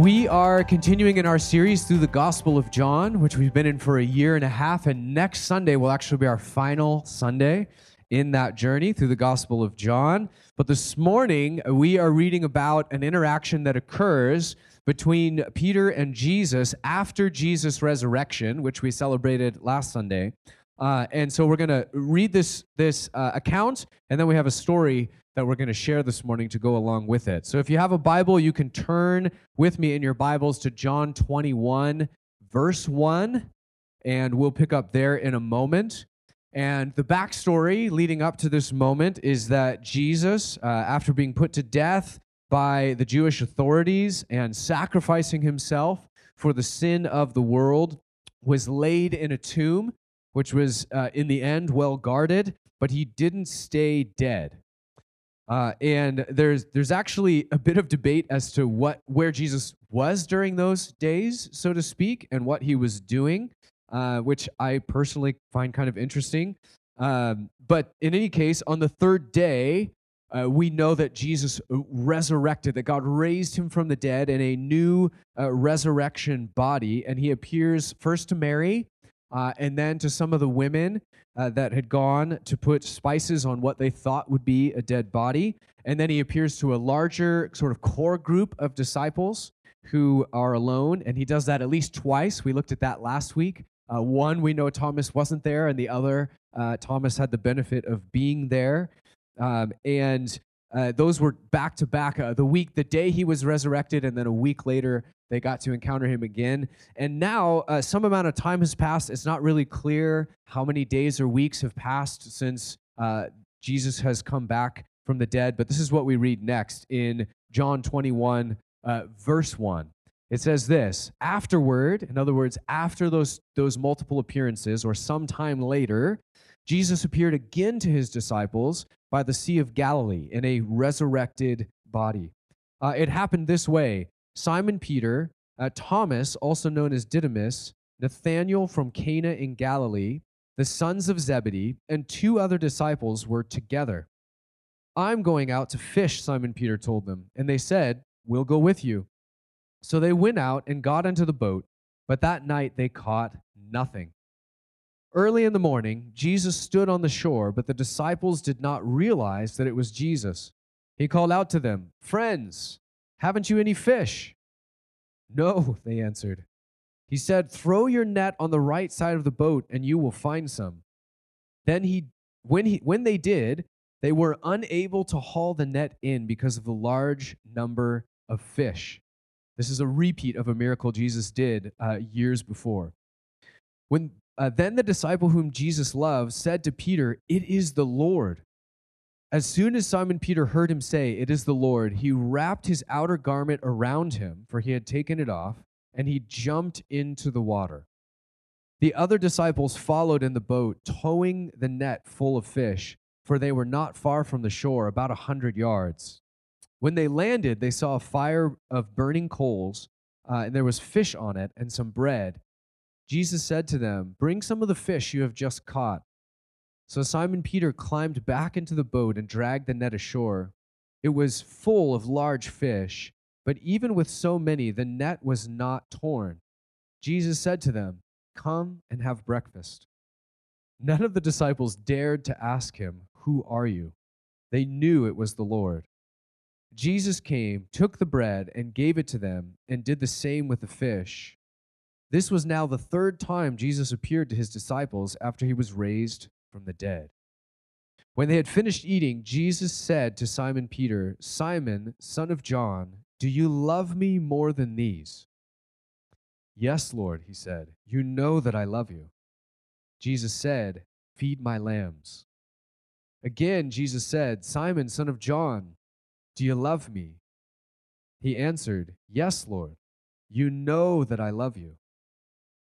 We are continuing in our series through the Gospel of John, which we've been in for a year and a half. And next Sunday will actually be our final Sunday in that journey through the Gospel of John. But this morning, we are reading about an interaction that occurs between Peter and Jesus after Jesus' resurrection, which we celebrated last Sunday. Uh, and so we're going to read this, this uh, account, and then we have a story that we're going to share this morning to go along with it. So if you have a Bible, you can turn with me in your Bibles to John 21, verse 1, and we'll pick up there in a moment. And the backstory leading up to this moment is that Jesus, uh, after being put to death by the Jewish authorities and sacrificing himself for the sin of the world, was laid in a tomb, which was uh, in the end well guarded, but he didn't stay dead. Uh, and there's there's actually a bit of debate as to what where Jesus was during those days, so to speak, and what he was doing, uh, which I personally find kind of interesting. Um, but in any case, on the third day, uh, we know that Jesus resurrected, that God raised him from the dead in a new uh, resurrection body, and he appears first to Mary, uh, and then to some of the women uh, that had gone to put spices on what they thought would be a dead body. And then he appears to a larger sort of core group of disciples who are alone. And he does that at least twice. We looked at that last week. Uh, one, we know Thomas wasn't there, and the other, uh, Thomas had the benefit of being there. Um, and uh, those were back to back. Uh, the week, the day he was resurrected, and then a week later, they got to encounter him again. And now, uh, some amount of time has passed. It's not really clear how many days or weeks have passed since uh, Jesus has come back from the dead. But this is what we read next in John 21, uh, verse 1. It says this Afterward, in other words, after those, those multiple appearances, or sometime later, Jesus appeared again to his disciples by the Sea of Galilee in a resurrected body. Uh, it happened this way Simon Peter, uh, Thomas, also known as Didymus, Nathanael from Cana in Galilee, the sons of Zebedee, and two other disciples were together. I'm going out to fish, Simon Peter told them, and they said, We'll go with you. So they went out and got into the boat, but that night they caught nothing. Early in the morning, Jesus stood on the shore, but the disciples did not realize that it was Jesus. He called out to them, Friends, haven't you any fish? No, they answered. He said, Throw your net on the right side of the boat, and you will find some. Then he, when, he, when they did, they were unable to haul the net in because of the large number of fish. This is a repeat of a miracle Jesus did uh, years before. When uh, then the disciple whom Jesus loved said to Peter, "It is the Lord." As soon as Simon Peter heard him say, It is the Lord, he wrapped his outer garment around him, for he had taken it off, and he jumped into the water. The other disciples followed in the boat, towing the net full of fish, for they were not far from the shore, about a hundred yards. When they landed, they saw a fire of burning coals, uh, and there was fish on it and some bread. Jesus said to them, Bring some of the fish you have just caught. So Simon Peter climbed back into the boat and dragged the net ashore. It was full of large fish, but even with so many, the net was not torn. Jesus said to them, Come and have breakfast. None of the disciples dared to ask him, Who are you? They knew it was the Lord. Jesus came, took the bread, and gave it to them, and did the same with the fish. This was now the third time Jesus appeared to his disciples after he was raised from the dead. When they had finished eating, Jesus said to Simon Peter, Simon, son of John, do you love me more than these? Yes, Lord, he said, you know that I love you. Jesus said, Feed my lambs. Again, Jesus said, Simon, son of John, do you love me? He answered, Yes, Lord, you know that I love you.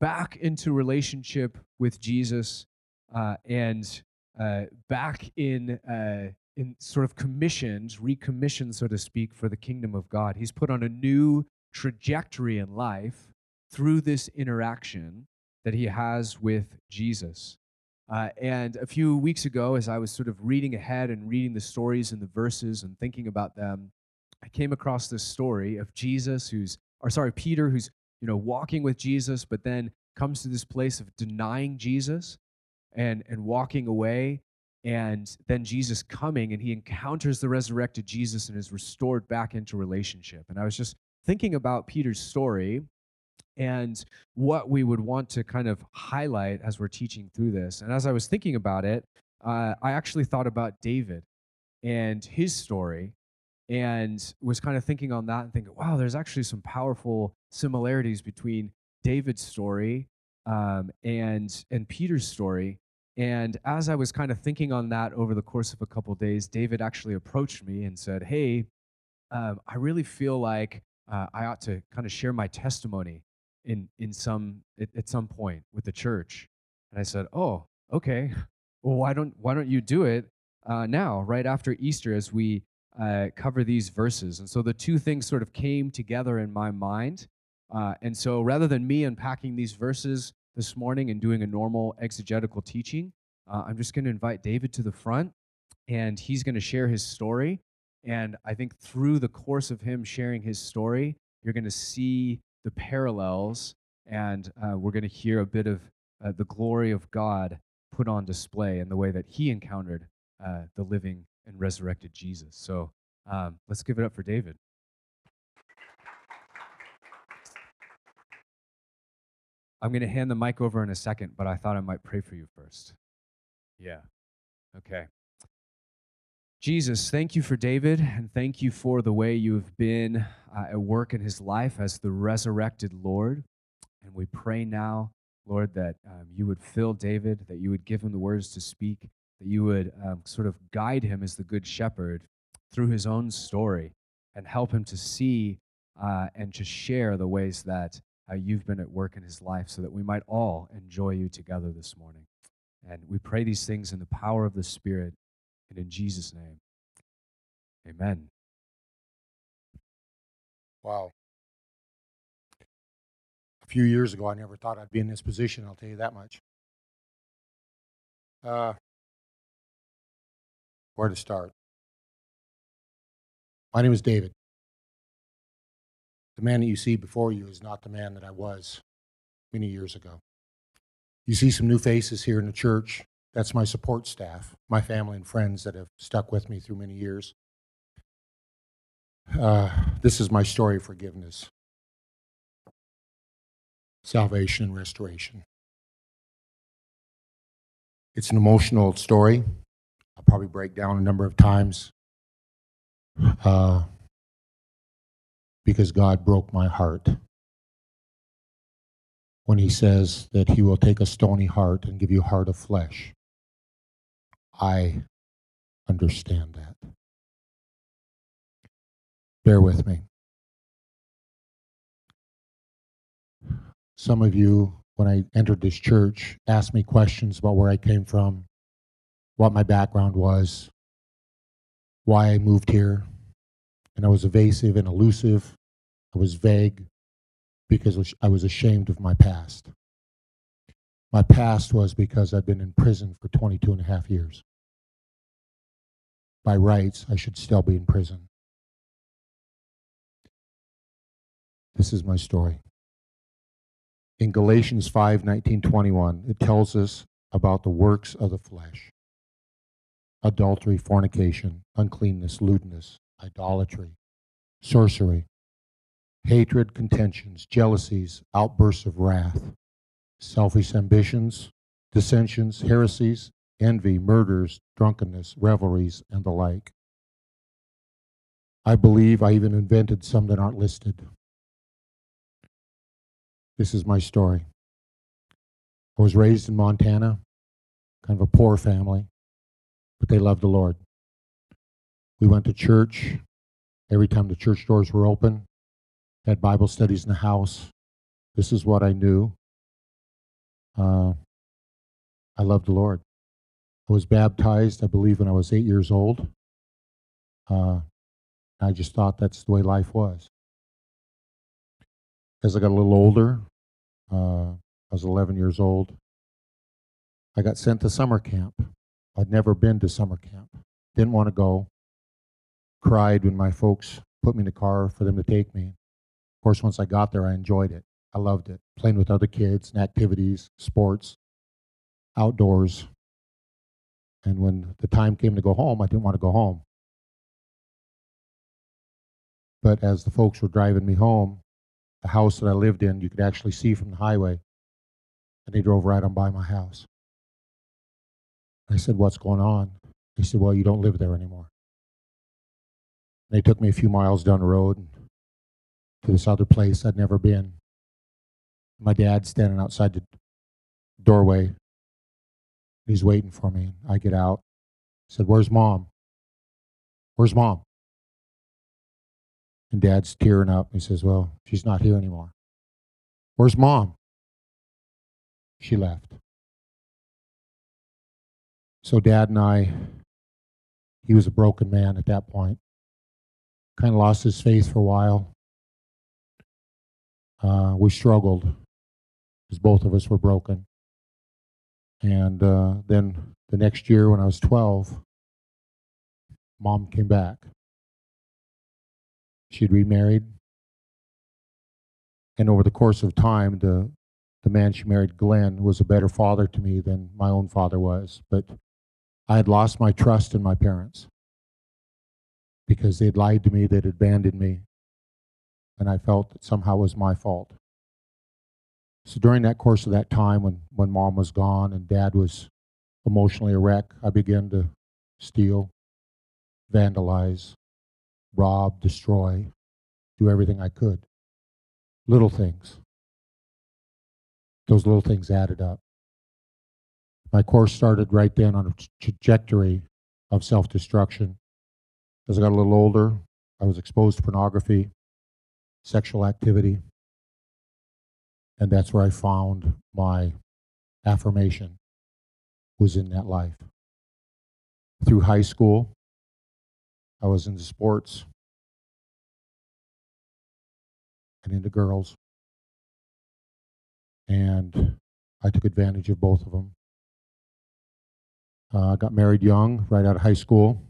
back into relationship with Jesus uh, and uh, back in uh, in sort of commissioned, recommissioned, so to speak, for the kingdom of God. He's put on a new trajectory in life through this interaction that he has with Jesus. Uh, and a few weeks ago, as I was sort of reading ahead and reading the stories and the verses and thinking about them, I came across this story of Jesus who's, or sorry, Peter who's, you know, walking with Jesus, but then comes to this place of denying Jesus and, and walking away. And then Jesus coming and he encounters the resurrected Jesus and is restored back into relationship. And I was just thinking about Peter's story and what we would want to kind of highlight as we're teaching through this. And as I was thinking about it, uh, I actually thought about David and his story and was kind of thinking on that and thinking, wow, there's actually some powerful similarities between David's story um, and and Peter's story. And as I was kind of thinking on that over the course of a couple of days, David actually approached me and said, "Hey, um, I really feel like uh, I ought to kind of share my testimony in in some at, at some point with the church." And I said, "Oh, okay. Well, why don't why don't you do it uh, now, right after Easter, as we uh, cover these verses?" And so the two things sort of came together in my mind. Uh, and so rather than me unpacking these verses this morning and doing a normal exegetical teaching, uh, I'm just going to invite David to the front and he's going to share his story. And I think through the course of him sharing his story, you're going to see the parallels and uh, we're going to hear a bit of uh, the glory of God put on display in the way that he encountered uh, the living and resurrected Jesus. So um, let's give it up for David. I'm going to hand the mic over in a second, but I thought I might pray for you first. Yeah. Okay. Jesus, thank you for David, and thank you for the way you have been uh, at work in his life as the resurrected Lord. And we pray now, Lord, that um, you would fill David, that you would give him the words to speak, that you would um, sort of guide him as the good shepherd through his own story and help him to see uh, and to share the ways that how you've been at work in his life so that we might all enjoy you together this morning. And we pray these things in the power of the Spirit and in Jesus' name. Amen. Wow. A few years ago, I never thought I'd be in this position, I'll tell you that much. Uh, where to start? My name is David. The man that you see before you is not the man that I was many years ago. You see some new faces here in the church. That's my support staff, my family and friends that have stuck with me through many years. Uh, this is my story of forgiveness, salvation, and restoration. It's an emotional story. I'll probably break down a number of times. Uh, because God broke my heart. When he says that he will take a stony heart and give you a heart of flesh, I understand that. Bear with me. Some of you, when I entered this church, asked me questions about where I came from, what my background was, why I moved here, and I was evasive and elusive. I was vague because I was ashamed of my past. My past was because I've been in prison for 22 and a half years. By rights, I should still be in prison. This is my story. In Galatians 5 19, 21, it tells us about the works of the flesh adultery, fornication, uncleanness, lewdness, idolatry, sorcery, hatred, contentions, jealousies, outbursts of wrath, selfish ambitions, dissensions, heresies, envy, murders, drunkenness, revelries, and the like. I believe I even invented some that aren't listed. This is my story. I was raised in Montana, kind of a poor family, but they loved the Lord. We went to church every time the church doors were open. had Bible studies in the house. This is what I knew. Uh, I loved the Lord. I was baptized, I believe, when I was eight years old. Uh, I just thought that's the way life was. As I got a little older, uh, I was 11 years old, I got sent to summer camp. I'd never been to summer camp. Didn't want to go. Cried when my folks put me in the car for them to take me. Of course, once I got there, I enjoyed it. I loved it. Playing with other kids and activities, sports, outdoors. And when the time came to go home, I didn't want to go home. But as the folks were driving me home, the house that I lived in, you could actually see from the highway. And they drove right on by my house. I said, What's going on? He said, Well, you don't live there anymore. They took me a few miles down the road to this other place I'd never been. My dad's standing outside the doorway. He's waiting for me. I get out. I said, Where's mom? Where's mom? And dad's tearing up. He says, Well, she's not here anymore. Where's mom? She left. So dad and I, he was a broken man at that point. Kind of lost his faith for a while. Uh, we struggled because both of us were broken. And uh, then the next year, when I was 12, mom came back. She'd remarried. And over the course of time, the, the man she married, Glenn, was a better father to me than my own father was. But I had lost my trust in my parents because they'd lied to me, they'd abandoned me, and I felt that somehow it was my fault. So during that course of that time when, when mom was gone and dad was emotionally a wreck, I began to steal, vandalize, rob, destroy, do everything I could. Little things. Those little things added up. My course started right then on a trajectory of self destruction. As I got a little older, I was exposed to pornography, sexual activity, and that's where I found my affirmation was in that life. Through high school, I was into sports and into girls. And I took advantage of both of them. Uh, got married young, right out of high school.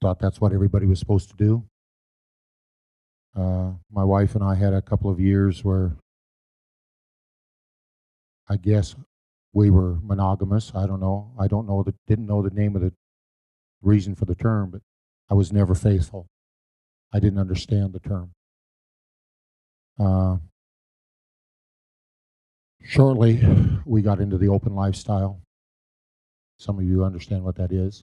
Thought that's what everybody was supposed to do. Uh, my wife and I had a couple of years where I guess we were monogamous. I don't know. I don't know the didn't know the name of the reason for the term, but I was never faithful. I didn't understand the term. Uh, shortly, we got into the open lifestyle. Some of you understand what that is.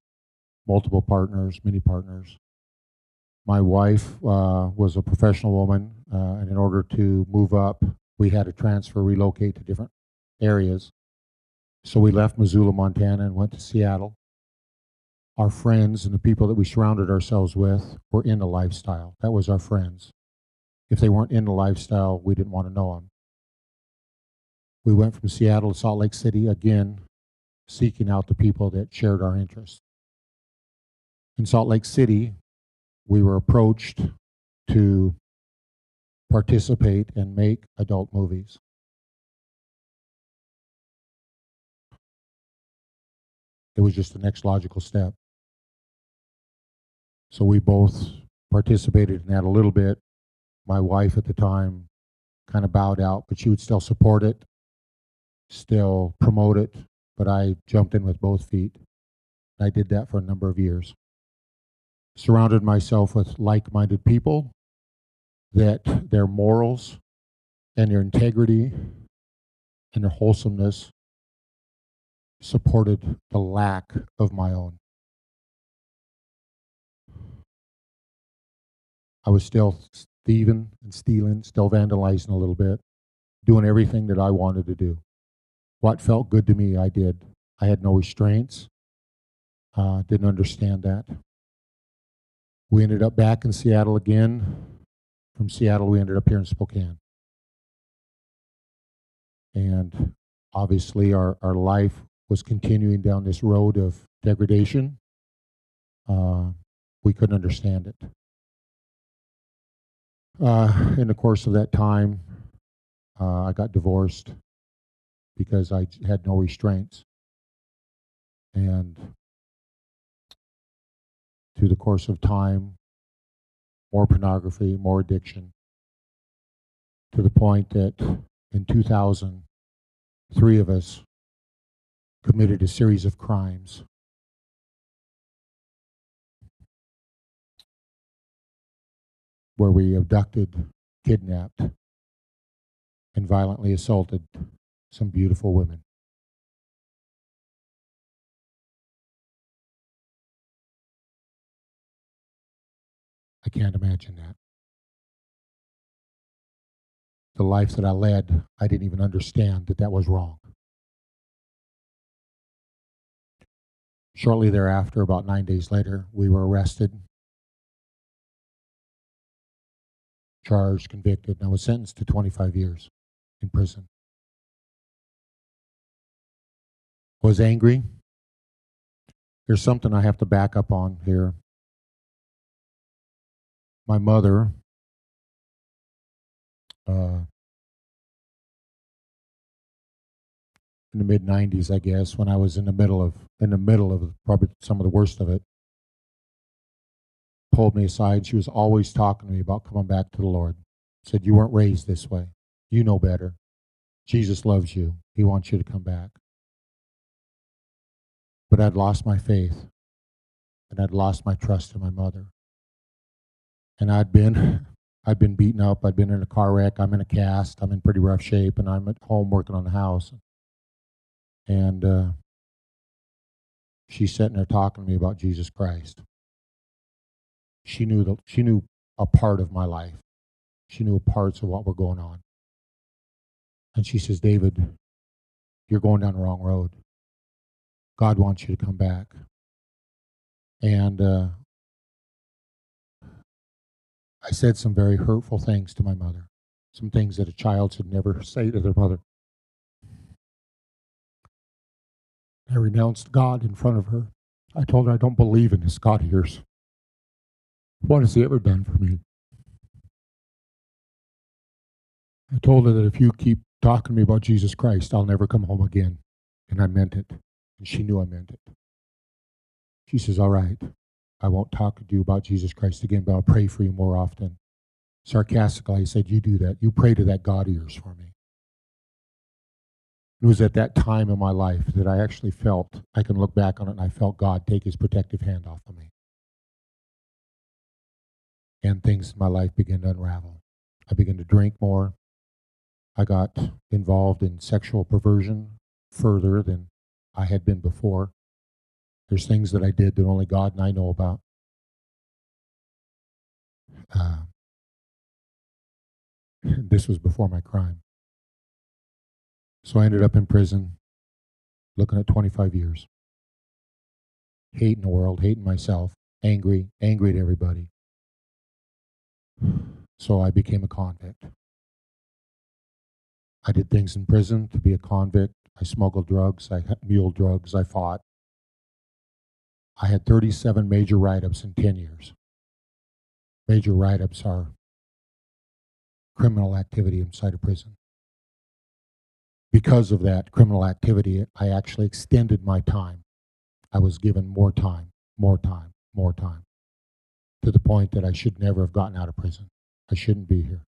Multiple partners, many partners. My wife uh, was a professional woman, uh, and in order to move up, we had to transfer, relocate to different areas. So we left Missoula, Montana, and went to Seattle. Our friends and the people that we surrounded ourselves with were in the lifestyle. That was our friends. If they weren't in the lifestyle, we didn't want to know them. We went from Seattle to Salt Lake City again seeking out the people that shared our interests. In Salt Lake City, we were approached to participate and make adult movies. It was just the next logical step. So we both participated in that a little bit. My wife at the time kind of bowed out, but she would still support it, still promote it, but I jumped in with both feet. I did that for a number of years. Surrounded myself with like minded people that their morals and their integrity and their wholesomeness supported the lack of my own. I was still thieving and stealing, still vandalizing a little bit, doing everything that I wanted to do. What felt good to me, I did. I had no restraints. Uh, didn't understand that. We ended up back in Seattle again. From Seattle, we ended up here in Spokane. And obviously, our, our life was continuing down this road of degradation. Uh, we couldn't understand it. Uh, in the course of that time, uh, I got divorced because I had no restraints. And through the course of time, more pornography, more addiction, to the point that in 2000, three of us committed a series of crimes. Where we abducted, kidnapped, and violently assaulted some beautiful women. I can't imagine that. The life that I led, I didn't even understand that that was wrong. Shortly thereafter, about nine days later, we were arrested, charged, convicted, and I was sentenced to 25 years in prison. Was angry. There's something I have to back up on here. My mother uh, in the mid 90s i guess when i was in the middle of in the middle of probably some of the worst of it pulled me aside. She was always talking to me about coming back to the lord. Said you weren't raised this way. You know better. Jesus loves you. He wants you to come back but i'd lost my faith and i'd lost my trust in my mother and I'd been I'd been beaten up. I'd been in a car wreck. I'm in a cast. I'm in pretty rough shape, and I'm at home working on the house. And uh, she's sitting there talking to me about Jesus Christ. She knew that she knew a part of my life. She knew parts of what were going on. And she says, David, you're going down the wrong road. God wants you to come back. And uh, I said some very hurtful things to my mother, some things that a child should never say to their mother. I renounced God in front of her. I told her I don't believe in this God of yours. What has he ever done for me? I told her that if you keep talking to me about Jesus Christ, I'll never come home again. And I meant it. And she knew I meant it. She says, All right. I won't talk to you about Jesus Christ again, but I'll pray for you more often. Sarcastically, I said, You do that. You pray to that God of yours for me. It was at that time in my life that I actually felt, I can look back on it and I felt God take his protective hand off of me. And things in my life began to unravel. I began to drink more. I got involved in sexual perversion further than I had been before. There's things that I did that only God and I know about. Uh, this was before my crime. So I ended up in prison, looking at 25 years. Hating the world, hating myself, angry, angry at everybody. So I became a convict. I did things in prison to be a convict. I smuggled drugs. I mule drugs. I fought. I had 37 major write ups in 10 years. Major write ups are criminal activity inside a prison. Because of that criminal activity, I actually extended my time. I was given more time, more time, more time, to the point that I should never have gotten out of prison. I shouldn't be here.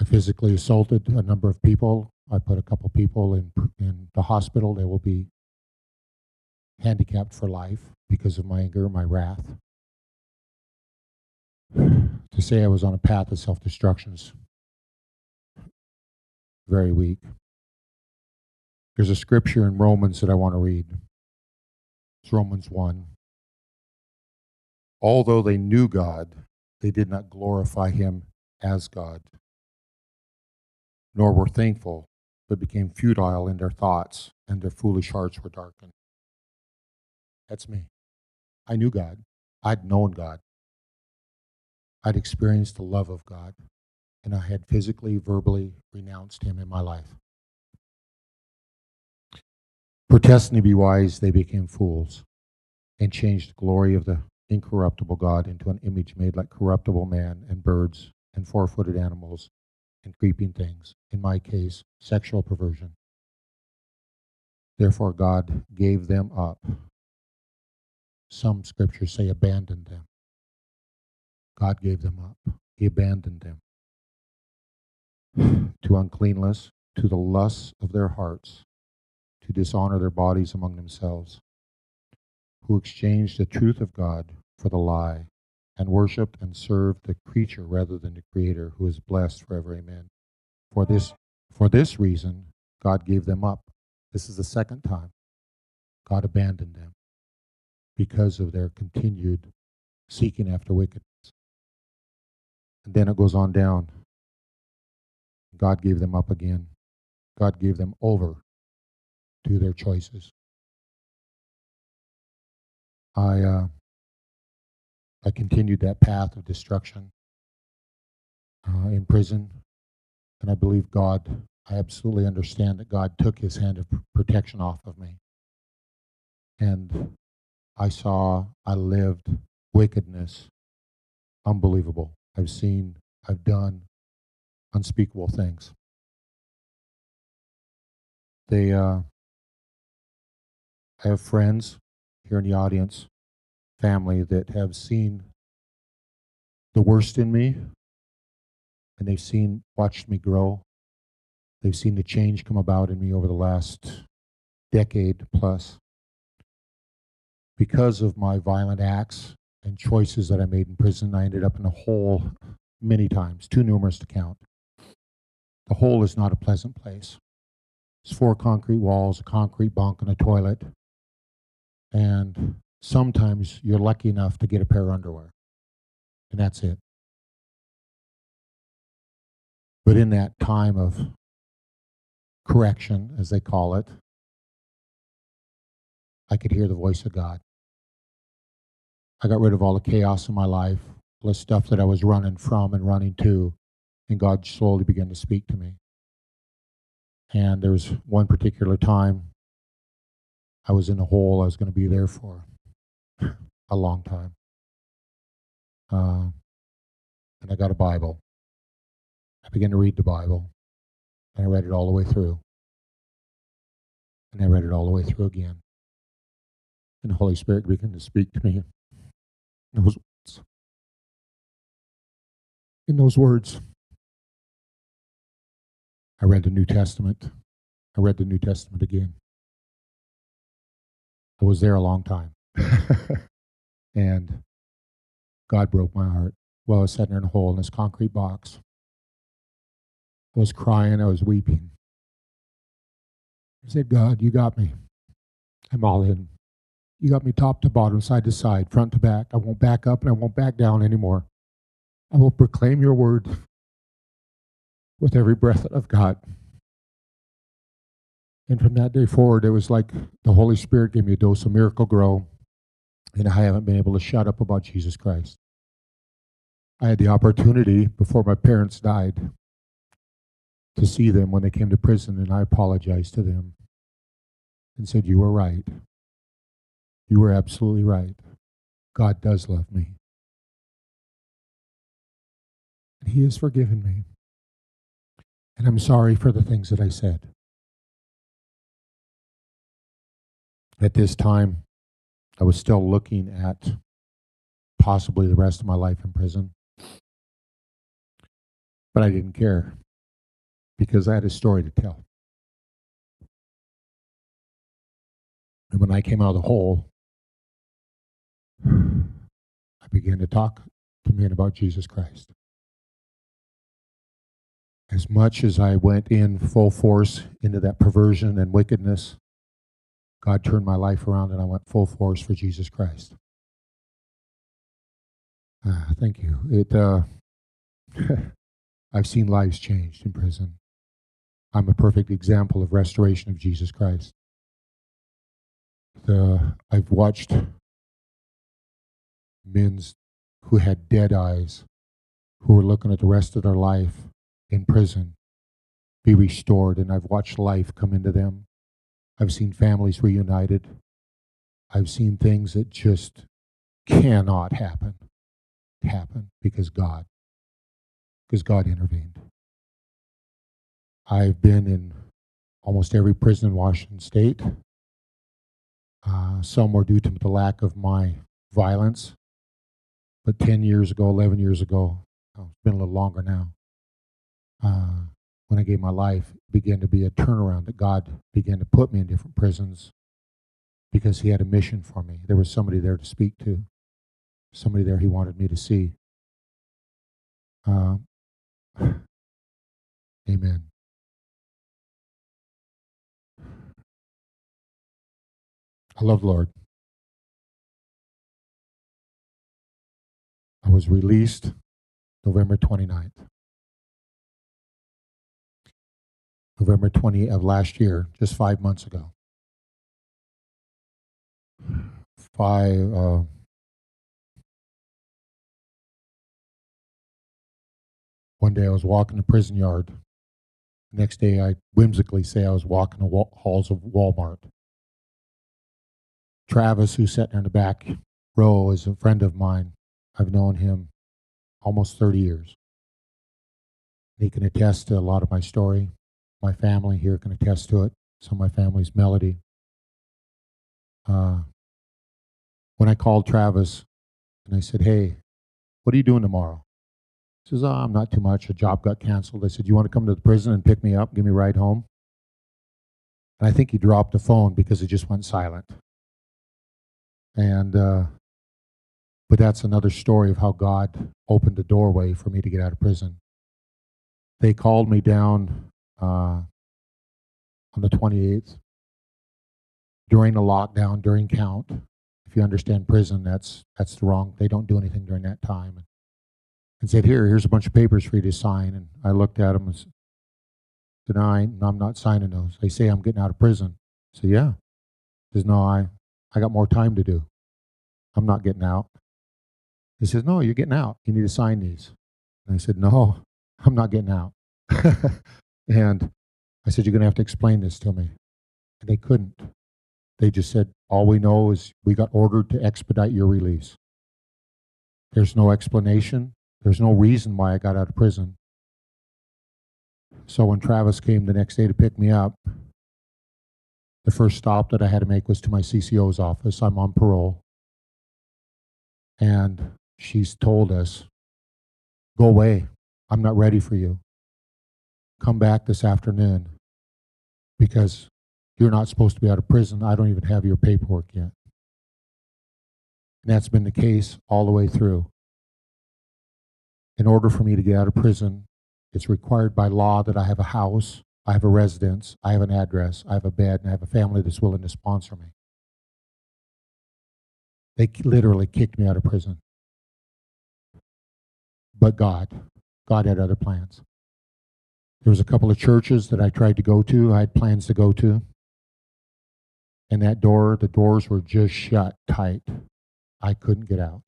I physically assaulted a number of people. I put a couple people in, in the hospital. They will be handicapped for life because of my anger, my wrath. to say I was on a path of self destruction is very weak. There's a scripture in Romans that I want to read. It's Romans 1. Although they knew God, they did not glorify him as God, nor were thankful, but became futile in their thoughts, and their foolish hearts were darkened. That's me. I knew God. I'd known God. I'd experienced the love of God, and I had physically, verbally renounced Him in my life. Protesting to be wise, they became fools and changed the glory of the incorruptible God into an image made like corruptible man and birds and four footed animals and creeping things. In my case, sexual perversion. Therefore, God gave them up. Some scriptures say abandoned them. God gave them up. He abandoned them to uncleanness, to the lusts of their hearts, to dishonor their bodies among themselves, who exchanged the truth of God for the lie, and worshiped and served the creature rather than the Creator, who is blessed forever. Amen. For this, for this reason, God gave them up. This is the second time God abandoned them because of their continued seeking after wickedness. And then it goes on down. God gave them up again. God gave them over to their choices. I uh, I continued that path of destruction uh, in prison, and I believe God. I absolutely understand that God took His hand of protection off of me, and I saw I lived wickedness, unbelievable. I've seen, I've done unspeakable things. They, uh, I have friends here in the audience, family that have seen the worst in me, and they've seen, watched me grow. They've seen the change come about in me over the last decade plus. Because of my violent acts and choices that I made in prison, I ended up in a hole many times, too numerous to count. The hole is not a pleasant place. It's four concrete walls, a concrete bunk, and a toilet. And sometimes you're lucky enough to get a pair of underwear. And that's it. But in that time of correction, as they call it, I could hear the voice of God. I got rid of all the chaos in my life, all the stuff that I was running from and running to, and God slowly began to speak to me. And there was one particular time I was in a hole I was going to be there for a long time. Uh, and I got a Bible. I began to read the Bible, and I read it all the way through. And I read it all the way through again. And the Holy Spirit began to speak to me in those words. In those words, I read the New Testament. I read the New Testament again. I was there a long time. and God broke my heart while I was sitting in a hole in this concrete box. I was crying, I was weeping. I said, God, you got me. I'm all in. You got me top to bottom, side to side, front to back. I won't back up and I won't back down anymore. I will proclaim your word with every breath that I've got. And from that day forward, it was like the Holy Spirit gave me a dose of Miracle-Gro, and I haven't been able to shut up about Jesus Christ. I had the opportunity before my parents died to see them when they came to prison, and I apologized to them and said, You were right. You were absolutely right. God does love me. And He has forgiven me. And I'm sorry for the things that I said. At this time, I was still looking at possibly the rest of my life in prison. But I didn't care because I had a story to tell. And when I came out of the hole, I began to talk to men about Jesus Christ as much as I went in full force into that perversion and wickedness, God turned my life around and I went full force for Jesus Christ. Uh, thank you. It. Uh, I've seen lives changed in prison. I'm a perfect example of restoration of Jesus Christ. The, I've watched men who had dead eyes who were looking at the rest of their life in prison be restored. And I've watched life come into them. I've seen families reunited. I've seen things that just cannot happen happen because God, because God intervened. I've been in almost every prison in Washington State. Uh, some were due to the lack of my violence, but 10 years ago, 11 years ago, oh, it's been a little longer now, uh, when I gave my life, began to be a turnaround that God began to put me in different prisons because He had a mission for me. There was somebody there to speak to, somebody there He wanted me to see. Uh, amen. I love the Lord. I was released November 29th. November 20 of last year, just five months ago. Five, uh, one day I was walking the prison yard. The next day I whimsically say I was walking the halls of Walmart. Travis, who's sitting in the back row, is a friend of mine. I've known him almost 30 years. He can attest to a lot of my story. My family here can attest to it. So my family's melody. Uh, when I called Travis and I said, Hey, what are you doing tomorrow? He says, Oh, I'm not too much. A job got canceled. I said, You want to come to the prison and pick me up, give me a ride home? And I think he dropped the phone because it just went silent. And, uh, but that's another story of how God opened the doorway for me to get out of prison. They called me down uh, on the 28th during the lockdown, during count. If you understand prison, that's that's the wrong. They don't do anything during that time. And said, "Here, here's a bunch of papers for you to sign." And I looked at them and "Denying, I'm not signing those." They say I'm getting out of prison. So yeah. He says, "No, I I got more time to do. I'm not getting out. He says, No, you're getting out. You need to sign these. And I said, No, I'm not getting out. and I said, You're going to have to explain this to me. And they couldn't. They just said, All we know is we got ordered to expedite your release. There's no explanation. There's no reason why I got out of prison. So when Travis came the next day to pick me up, the first stop that I had to make was to my CCO's office. I'm on parole. And she's told us, go away. I'm not ready for you. Come back this afternoon because you're not supposed to be out of prison. I don't even have your paperwork yet. And that's been the case all the way through. In order for me to get out of prison, it's required by law that I have a house I have a residence, I have an address, I have a bed, and I have a family that's willing to sponsor me. They literally kicked me out of prison. But God, God had other plans. There was a couple of churches that I tried to go to, I had plans to go to. And that door, the doors were just shut tight. I couldn't get out.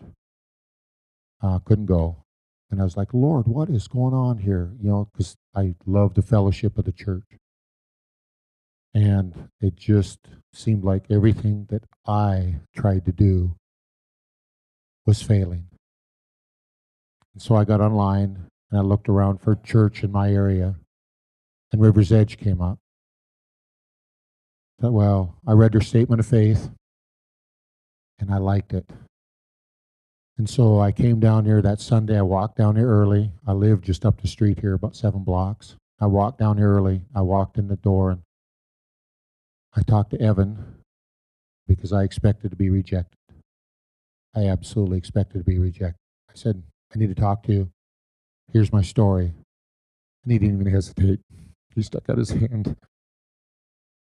Uh, couldn't go. And I was like, Lord, what is going on here? You know, because I love the fellowship of the church. And it just seemed like everything that I tried to do was failing. And so I got online and I looked around for church in my area, and River's Edge came up. Well, I read their statement of faith, and I liked it. And so I came down here that Sunday. I walked down here early. I live just up the street here, about seven blocks. I walked down here early. I walked in the door and I talked to Evan because I expected to be rejected. I absolutely expected to be rejected. I said, I need to talk to you. Here's my story. And he didn't even hesitate. He stuck out his hand.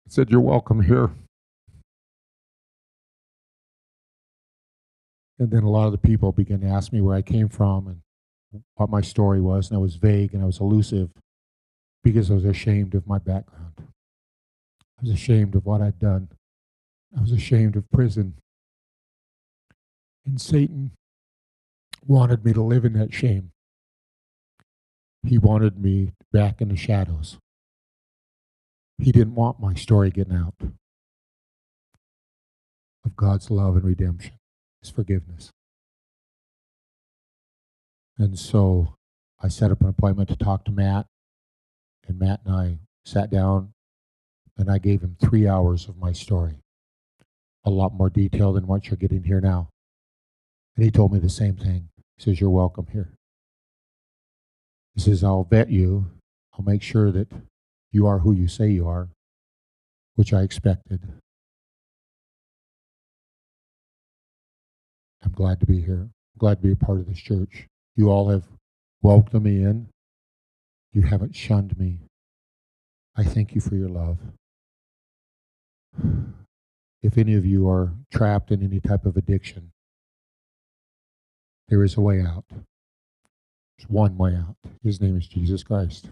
He said, You're welcome here. And then a lot of the people began to ask me where I came from and what my story was. And I was vague and I was elusive because I was ashamed of my background. I was ashamed of what I'd done. I was ashamed of prison. And Satan wanted me to live in that shame. He wanted me back in the shadows. He didn't want my story getting out of God's love and redemption, His forgiveness. And so I set up an appointment to talk to Matt, and Matt and I sat down, and I gave him three hours of my story, a lot more detail than what you're getting here now. And he told me the same thing. He says, You're welcome here. He says, I'll vet you. I'll make sure that you are who you say you are, which I expected. I'm glad to be here. I'm glad to be a part of this church. You all have welcomed me in. You haven't shunned me. I thank you for your love. If any of you are trapped in any type of addiction, there is a way out. There's one way out. His name is Jesus Christ.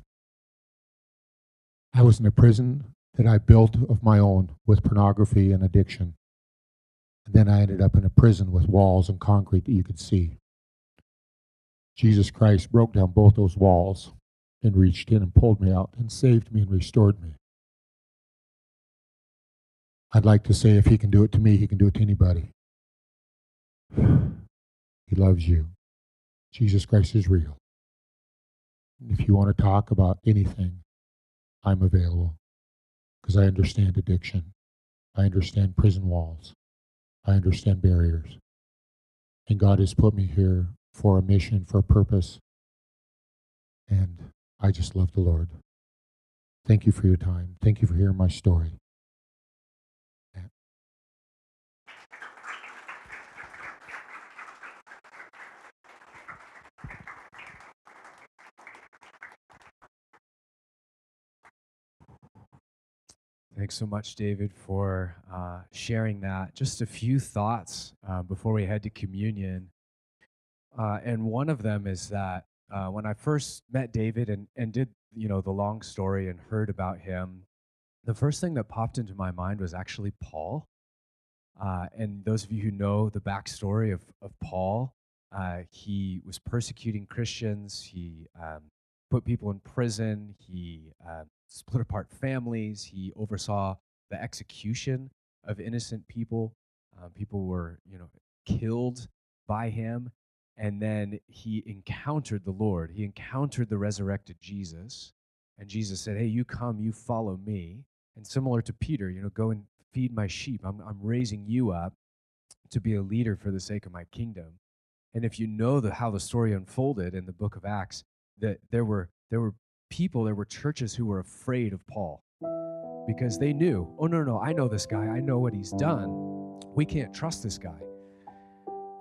I was in a prison that I built of my own with pornography and addiction. And then I ended up in a prison with walls and concrete that you could see. Jesus Christ broke down both those walls and reached in and pulled me out and saved me and restored me. I'd like to say if he can do it to me, he can do it to anybody. He loves you. Jesus Christ is real. If you want to talk about anything, I'm available because I understand addiction. I understand prison walls. I understand barriers. And God has put me here for a mission, for a purpose. And I just love the Lord. Thank you for your time. Thank you for hearing my story. Thanks so much, David, for uh, sharing that. Just a few thoughts uh, before we head to communion. Uh, and one of them is that uh, when I first met David and, and did you know the long story and heard about him, the first thing that popped into my mind was actually Paul. Uh, and those of you who know the backstory of, of Paul, uh, he was persecuting Christians. He um, put people in prison. He uh, split apart families. He oversaw the execution of innocent people. Uh, people were, you know, killed by him. And then he encountered the Lord. He encountered the resurrected Jesus. And Jesus said, Hey, you come, you follow me. And similar to Peter, you know, go and feed my sheep. I'm, I'm raising you up to be a leader for the sake of my kingdom. And if you know the, how the story unfolded in the book of Acts, that there were there were people, there were churches who were afraid of Paul because they knew, oh no, no, I know this guy, I know what he's done. We can't trust this guy.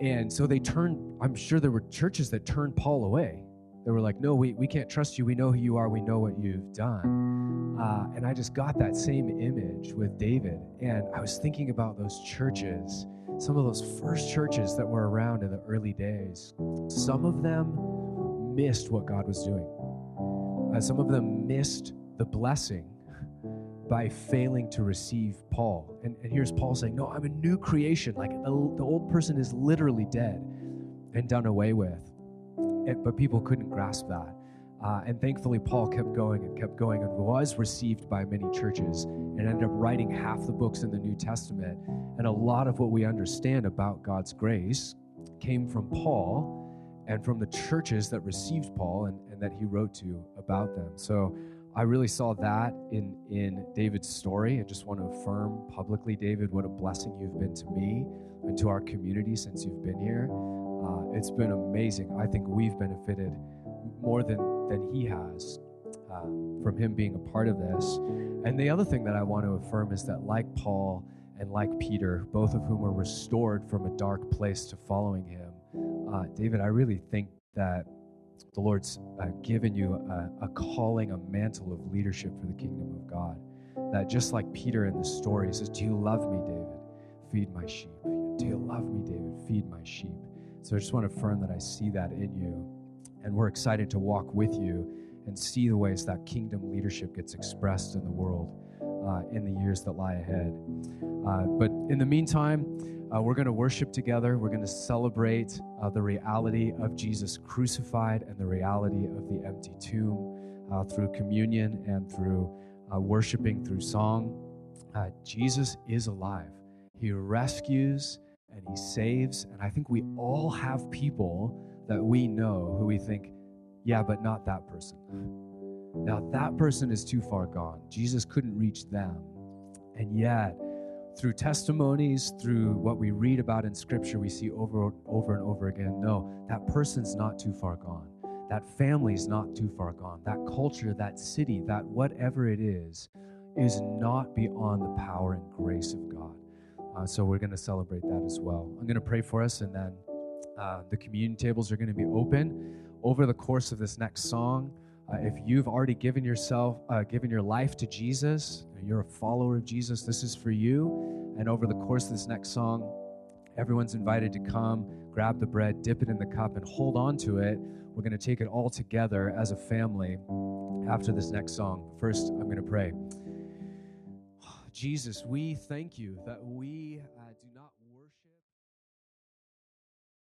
And so they turned, I'm sure there were churches that turned Paul away. They were like, no, we, we can't trust you. We know who you are. We know what you've done. Uh, and I just got that same image with David. And I was thinking about those churches, some of those first churches that were around in the early days. Some of them missed what God was doing. Uh, some of them missed the blessing by failing to receive Paul. And, and here's Paul saying, No, I'm a new creation. Like the, the old person is literally dead and done away with. But people couldn't grasp that. Uh, and thankfully, Paul kept going and kept going and was received by many churches and ended up writing half the books in the New Testament. And a lot of what we understand about God's grace came from Paul and from the churches that received Paul and, and that he wrote to about them. So I really saw that in, in David's story. I just want to affirm publicly, David, what a blessing you've been to me and to our community since you've been here. Uh, it's been amazing. I think we've benefited more than, than he has uh, from him being a part of this. And the other thing that I want to affirm is that, like Paul and like Peter, both of whom were restored from a dark place to following him, uh, David, I really think that the Lord's uh, given you a, a, calling, a mantle of leadership for the kingdom of God. That just like Peter in the story says, Do you love me, David? Feed my sheep. Do you love me, David? Feed my sheep. So I just want to affirm that I see that in you. And we're excited to walk with you and see the ways that kingdom leadership gets expressed in the world uh, in the years that lie ahead. Uh, but in the meantime, Uh, we're going to worship together. We're going to celebrate uh, the reality of Jesus crucified and the reality of the empty tomb uh, through communion and through uh, worshiping through song. Uh, Jesus is alive. He rescues and he saves. And I think we all have people that we know who we think, yeah, but not that person. Now, that person is too far gone. Jesus couldn't reach them. And yet, through testimonies, through what we read about in Scripture, we see over, over and over again no, that person's not too far gone. That family's not too far gone. That culture, that city, that whatever it is, is not beyond the power and grace of God. Uh, so we're going to celebrate that as well. I'm going to pray for us, and then uh, the communion tables are going to be open over the course of this next song. Uh, if you've already given yourself, uh, given your life to Jesus, you're a follower of Jesus, this is for you. And over the course of this next song, everyone's invited to come, grab the bread, dip it in the cup, and hold on to it. We're going to take it all together as a family after this next song. First, I'm going to pray. Jesus, we thank you that we.